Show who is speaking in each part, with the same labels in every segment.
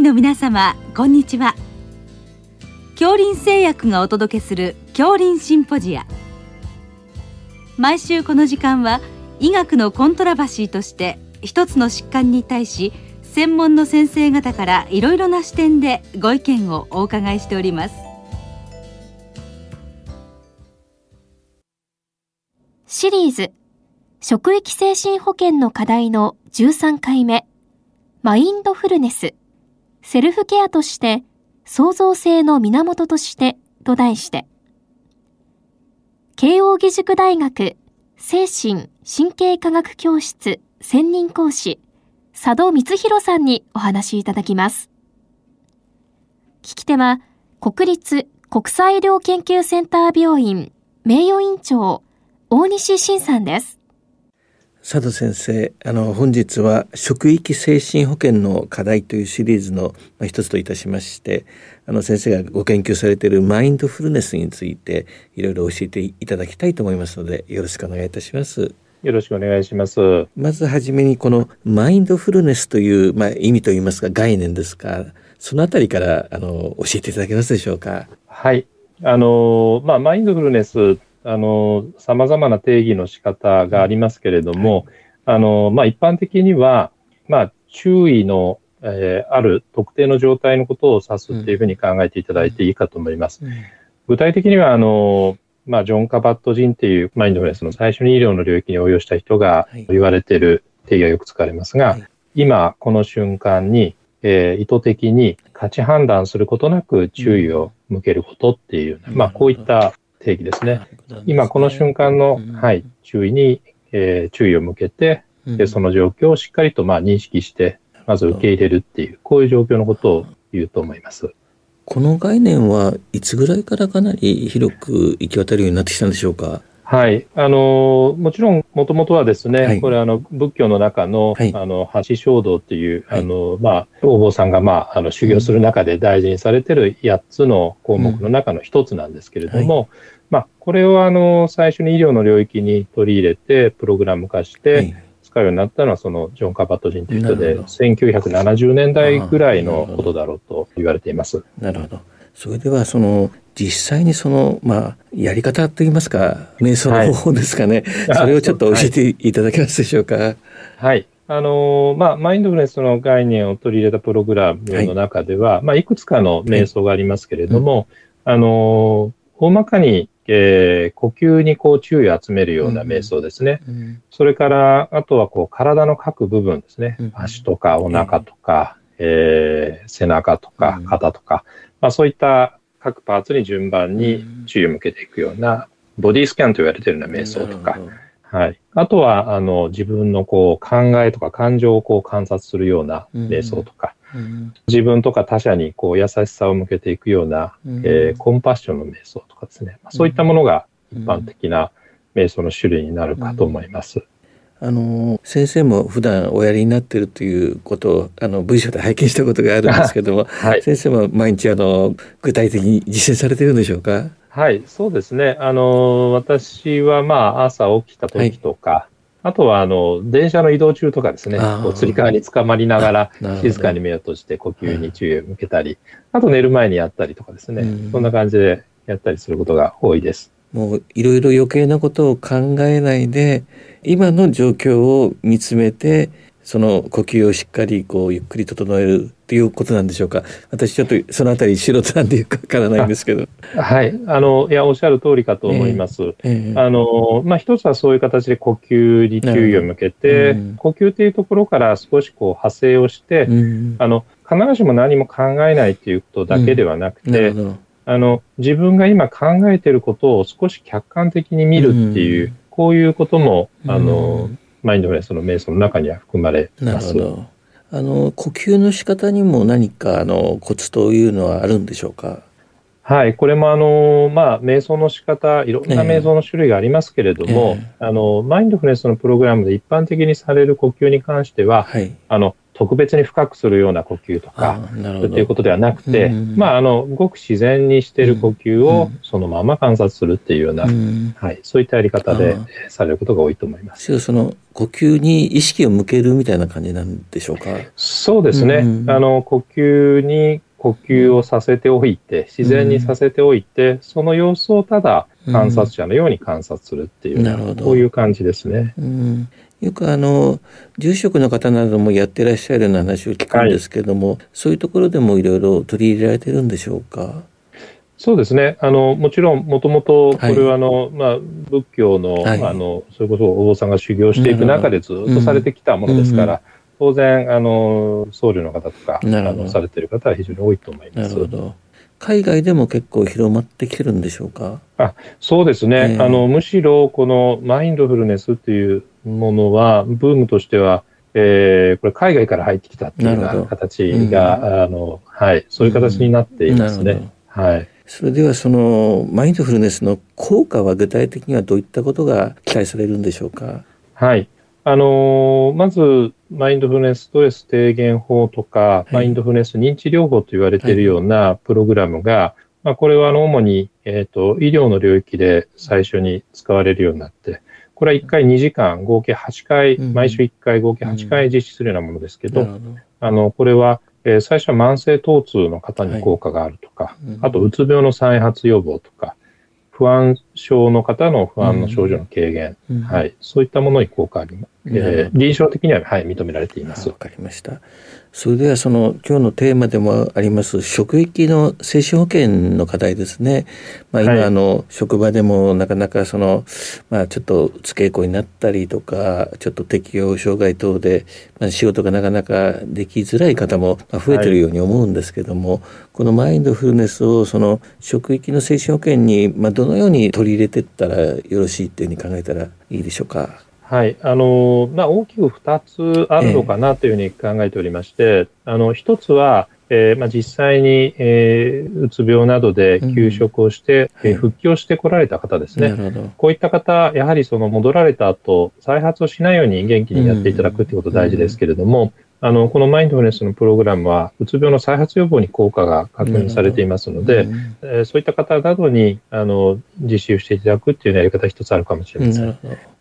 Speaker 1: 臨床医の皆様こんにちは。恐林製薬がお届けする恐林シンポジア。毎週この時間は医学のコントラバシーとして一つの疾患に対し専門の先生方からいろいろな視点でご意見をお伺いしております。
Speaker 2: シリーズ職域精神保健の課題の13回目マインドフルネス。セルフケアとして創造性の源としてと題して慶應義塾大学精神神経科学教室専任講師佐渡光弘さんにお話しいただきます。聞き手は国立国際医療研究センター病院名誉院長大西晋さんです。
Speaker 3: 佐藤先生あの本日は職域精神保健の課題というシリーズの一つといたしましてあの先生がご研究されているマインドフルネスについていろいろ教えていただきたいと思いますのでよろしくお願いいたします。
Speaker 4: よろしくお願いします。
Speaker 3: まずはじめにこのマインドフルネスという、まあ、意味といいますか概念ですかそのあたりからあの教えていただけますでしょうか。
Speaker 4: はい。あの、まあ、マインドフルネスあの、様々な定義の仕方がありますけれども、あの、まあ、一般的には、まあ、注意の、えー、ある特定の状態のことを指すっていうふうに考えていただいていいかと思います。具体的には、あの、まあ、ジョン・カバット人っていうマインドフルネスの最初に医療の領域に応用した人が言われている定義がよく使われますが、今、この瞬間に、えー、意図的に価値判断することなく注意を向けることっていう、まあ、こういった定義ですね。今この瞬間の、はい、注意に、えー、注意を向けて、でその状況をしっかりとまあ認識して、まず受け入れるっていう、こういう状況のことを言うと思います。
Speaker 3: この概念はいつぐらいからかなり広く行き渡るようになってきたんでしょうか？
Speaker 4: はい。あの、もちろん、もともとはですね、はい、これ、あの、仏教の中の、はい、あの、八正道っていう、はい、あの、まあ、お坊さんが、まあ、あの、修行する中で大事にされてる8つの項目の中の一つなんですけれども、うん、まあ、これを、あの、最初に医療の領域に取り入れて、プログラム化して、使うようになったのは、その、ジョン・カバット人という人で、1970年代ぐらいのことだろうと言われています。
Speaker 3: なるほど。それでは、その、実際にその、まあ、やり方といいますか、瞑想の方法ですかね、はい、それをちょっと教えていただけますでしょうか。
Speaker 4: はい。あのまあ、マインドフルネスの概念を取り入れたプログラムの中では、はい。まあ、いくつかの瞑想がありますけれども、はい、あの大まかに、えー、呼吸にこう注意を集めるような瞑想ですね。うんうん、それから、あとはこう体の各部分ですね。うん、足とかお腹とか、えー、背中とか肩とか、まあ、そういった各パーツに順番に注意を向けていくような、ボディスキャンと言われているような瞑想とか、はい。あとは、あの、自分のこう、考えとか感情をこう観察するような瞑想とか、自分とか他者にこう、優しさを向けていくような、えー、コンパッションの瞑想とかですね。そういったものが一般的な瞑想の種類になるかと思います。
Speaker 3: あの先生も普段おやりになっているということをあの文章で拝見したことがあるんですけども、はい、先生も毎日あの具体的に実践されているんでしょうか？
Speaker 4: はいそうですね。あの私はまあ朝起きた時とか、はい。あとは、あの、電車の移動中とかですね、つり革につかまりながら、静かに目を閉じて呼吸に注意を向けたり、あと寝る前にやったりとかですね、そんな感じでやったりすることが多いです。
Speaker 3: もういろいろ余計なことを考えないで今の状況を見つめてその呼吸をしっかりこうゆっくり整えるっていうことなんでしょうか。私ちょっとそのあたり素人なんでよくわからないんですけど。
Speaker 4: はい。あのいやおっしゃる通りかと思います、えーえー、あのまあ一つはそういう形で呼吸に注意を向けて、うん、呼吸っていうところから少しこう派生をして、うん、あの必ずしも何も考えないっていうことだけではなくて、うんあの、自分が今考えていることを少し客観的に見るっていう、うん、こういうことも、あの、うん、マインドフルネスの瞑想の中には含まれます。なるほど。
Speaker 3: あの、呼吸の仕方にも何か、あの、コツというのはあるんでしょうか？
Speaker 4: はい、これもあの、まあ、瞑想の仕方、いろんな瞑想の種類がありますけれども、えー、あの、マインドフルネスのプログラムで一般的にされる呼吸に関しては、はい、あの、特別に深くするような呼吸とか、ということではなくて、うん、まあ、あの、ごく自然にしている呼吸をそのまま観察するっていうような、うん、はい、そういったやり方でされることが多いと思います。
Speaker 3: その呼吸に意識を向けるみたいな感じなんでしょうか？
Speaker 4: そうですね。うん、あの、呼吸に呼吸をさせておいて、自然にさせておいて、その様子をただ観察者のように観察するっていう、うん、こういう感じですね。
Speaker 3: うん、よくあの住職の方などもやってらっしゃるような話を聞くんですけども、はい、そういうところでもいろいろ取り入れられてるんでしょうか？
Speaker 4: そうですね。あの、もちろん、もともと、これは、あの、はい、まあ、仏教の、はい、あの、それこそお坊さんが修行していく中でずっとされてきたものですから、当然、あの、僧侶の方とか、あの、されてる方は非常に多いと思います。なるほど。
Speaker 3: 海外でも結構広まってきてるんでしょうか？
Speaker 4: あそうですね、えー、あの、むしろこのマインドフルネスっていうものは、ブームとしては、えー、これ海外から入ってきたっていうような形が、うん、あの、はい、そういう形になっていますね。うん、はい。
Speaker 3: それではそのマインドフルネスの効果は具体的にはどういったことが期待されるんでしょうか？
Speaker 4: はい。あのー、まず、マインドフルネスストレス低減法とか、はい、マインドフルネス認知療法と言われているようなプログラムが、はい、まあ、これはあの主に、えーと、医療の領域で最初に使われるようになって、これは1回2時間、合計8回、うん、毎週1回合計8回実施するようなものですけど、うん、あのこれは、えー、最初は慢性疼痛の方に効果があるとか、はいうん、あとうつ病の再発予防とか、不安症の方の不安の症状の軽減、うん、はい、そういったものに効果あります。えー、臨床的には、はい、認められています。
Speaker 3: わかりました。それではその今日のテーマでもあります職域の精神保健の課題ですね。まあ、今、あの職場でもなかなかその、まあ、ちょっとつけ子になったりとかちょっと適応障害等で、まあ、仕事がなかなかできづらい方も増えてるように思うんですけども、はい、このマインドフルネスをその職域の精神保健に、まあ、どのように取り入れていったらよろしいっていうふうに考えたらいいでしょうか？
Speaker 4: はい。あの、まあ、大きく2つあるのかなというふうに考えておりまして、えー、あの、1つは、えー、まあ、実際に、えー、うつ病などで休職をして、うん、えー、復帰をしてこられた方ですね。こういった方、やはりその戻られた後、再発をしないように元気にやっていただくということ大事ですけれども、あの、このマインドフルネスのプログラムは、うつ病の再発予防に効果が確認されていますので、えー、そういった方などに、あの、実習していただくっていうやり方一つあるかもしれません。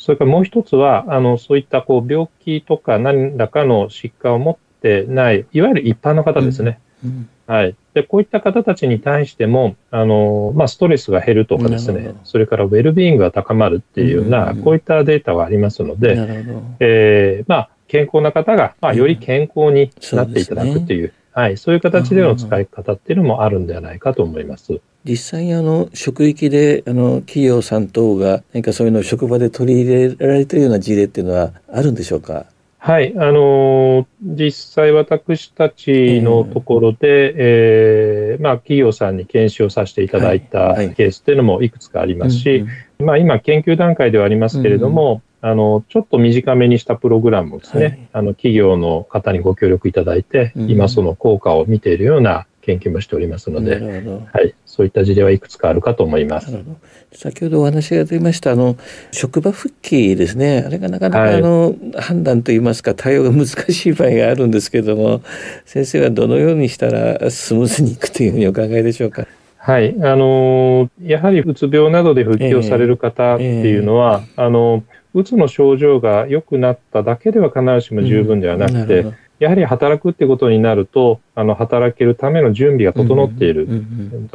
Speaker 4: それからもう一つは、あの、そういったこう病気とか何らかの疾患を持ってない、いわゆる一般の方ですね。うん。うん、はい。で、こういった方たちに対しても、あの、まあ、ストレスが減るとかですね、それからウェルビーイングが高まるっていうような、こういったデータはありますので、えー、まあ、健康な方が、まあ、より健康になっていただくっていう、はい、そういう形での使い方っていうのもあるんではないかと思います。
Speaker 3: 実際あの職域であの企業さん等が何かそういうのを職場で取り入れられているような事例っていうのはあるんでしょうか？
Speaker 4: はい、あのー、実際私たちのところで、えー、えー、まあ、企業さんに研修をさせていただいたケースっていうのもいくつかありますし、まあ、今研究段階ではありますけれども、うん、あの、ちょっと短めにしたプログラムをですね、はい、あの、企業の方にご協力いただいて、うん、今その効果を見ているような研究もしておりますので、はい、そういった事例はいくつかあるかと思います。
Speaker 3: 先ほどお話が出ましたあの職場復帰ですね。あれがなかなかあの、はい、判断といいますか対応が難しい場合があるんですけども、先生はどのようにしたらスムーズにいくというふうにお考えでしょうか？
Speaker 4: はい、あのやはりうつ病などで復帰をされる方っていうのは、えーえ。ー、あのうつの症状が良くなっただけでは必ずしも十分ではなくて、うんやはり働くってことになると、あの、働けるための準備が整っている。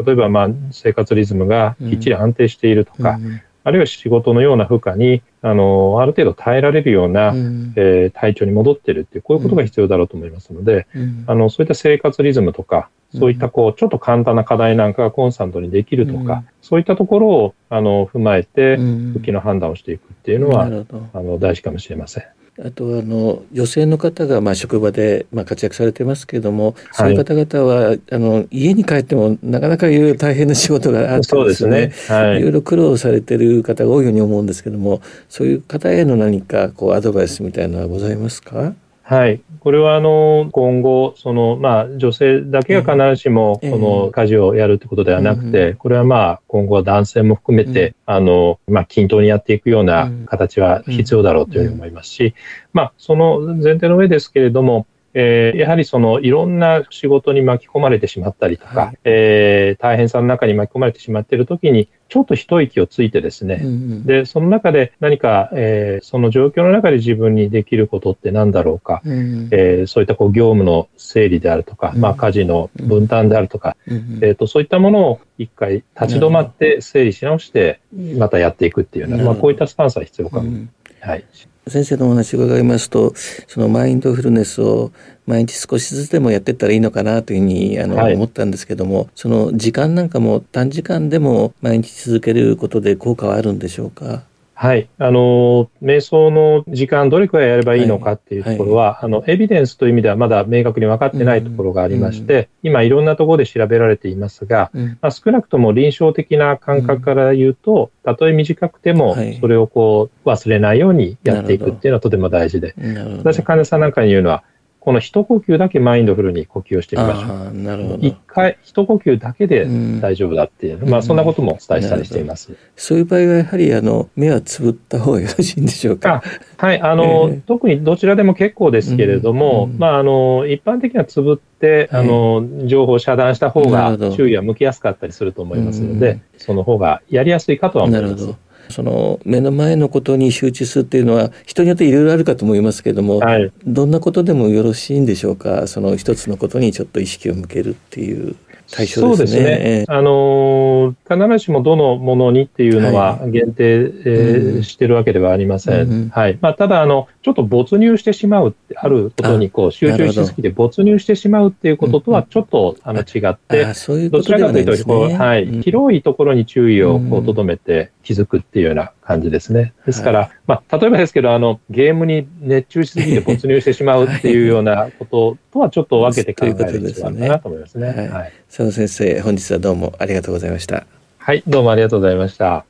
Speaker 4: 例えば、まあ、生活リズムがきっちり安定しているとか、あるいは仕事のような負荷に、あの、ある程度耐えられるような、うん、えー、体調に戻っているっていう、こういうことが必要だろうと思いますので、うん、あの、そういった生活リズムとか、そういったこう、ちょっと簡単な課題なんかがコンスタントにできるとか、うん、そういったところを、あの、踏まえて、復帰の判断をしていくっていうのは、あの、大事かもしれません。
Speaker 3: あとあの女性の方がまあ職場でまあ活躍されてますけれども、そういう方々はあの家に帰ってもなかなかいろいろ大変な仕事があってですね、すね。はい、いろいろ苦労されてる方が多いように思うんですけども、そういう方への何かこうアドバイスみたいなのはございますか？
Speaker 4: はい。これは、あの、今後、その、まあ、女性だけが必ずしも、この家事をやるってことではなくて、これはまあ、今後は男性も含めて、あの、まあ、均等にやっていくような形は必要だろうというふうに思いますし、まあ、その前提の上ですけれども、えー、やはりそのいろんな仕事に巻き込まれてしまったりとか、はい、えー、大変さの中に巻き込まれてしまっているときに、ちょっと一息をついてですね、うんうん、で、その中で何か、えー、その状況の中で自分にできることって何だろうか、うんうん、えー、そういったこう業務の整理であるとか、うん、まあ家事の分担であるとか、うんうん、えっ、と、そういったものを一回立ち止まって整理し直して、またやっていくっていうような、まあこういったスタンスは必要かも。うん、はい。
Speaker 3: 先生のお話を伺いますと、そのマインドフルネスを毎日少しずつでもやっていったらいいのかなというふうにあの、はい、思ったんですけども、その時間なんかも短時間でも毎日続けることで効果はあるんでしょうか？
Speaker 4: はい。あの、瞑想の時間、どれくらいやればいいのかっていうところは、はいはい、あの、エビデンスという意味ではまだ明確に分かってないところがありまして、うん、今いろんなところで調べられていますが、うん、まあ、少なくとも臨床的な感覚から言うと、たとえ短くても、それをこう、忘れないようにやっていくっていうのはとても大事で、私は患者さんなんかに言うのは、この一呼吸だけマインドフルに呼吸をしてみましょう。なるほど。一回、一呼吸だけで大丈夫だっていう、うん、まあそんなこともお伝えしたりしています。
Speaker 3: そういう場合はやはりあの目はつぶった方がよろしいんでしょうか？
Speaker 4: はい、あの、えー、特にどちらでも結構ですけれども、うん。うん、まああの一般的にはつぶって、あの情報を遮断した方が注意は向きやすかったりすると思いますので、その方がやりやすいかとは思います。
Speaker 3: その目の前のことに集中するっていうのは人によっていろいろあるかと思いますけれども、はい、どんなことでもよろしいんでしょうか？その一つのことにちょっと意識を向けるっていう対象ですね。そうですね。
Speaker 4: あの、必ずしもどのものにっていうのは限定、はい、えー、してるわけではありません。うん、はい。まあ、ただ、あの、ちょっと没入してしまうあることにこう集中しすぎて没入してしまうっていうこととはちょっとあの違って、どちらかというと、こう、はい、広いところに注意をとどめて気づくっていうような感じですね。ですから、まあ、例えばですけど、あの、ゲームに熱中しすぎて没入してしまうっていうようなこととはちょっと分けて考える必要があるかなと思いますね。はい。
Speaker 3: 佐野先生、本日はどうもありがとうございました。
Speaker 4: はい、どうもありがとうございました。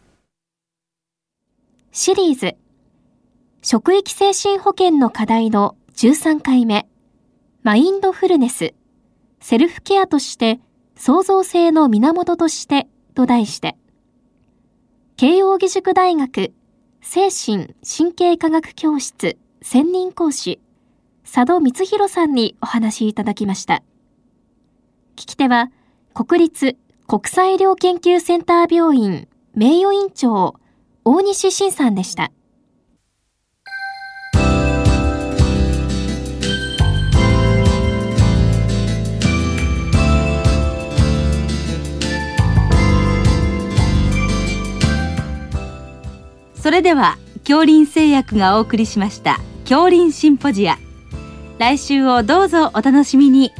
Speaker 2: シリーズ職域精神保健の課題の13回目、マインドフルネス、セルフケアとして創造性の源としてと題して、慶應義塾大学精神神経科学教室専任講師、佐渡光弘さんにお話いただきました。聞き手は、国立国際医療研究センター病院名誉院長、大西晋さんでした。
Speaker 1: それでは恐林製薬がお送りしました恐林シンポジア来週をどうぞお楽しみに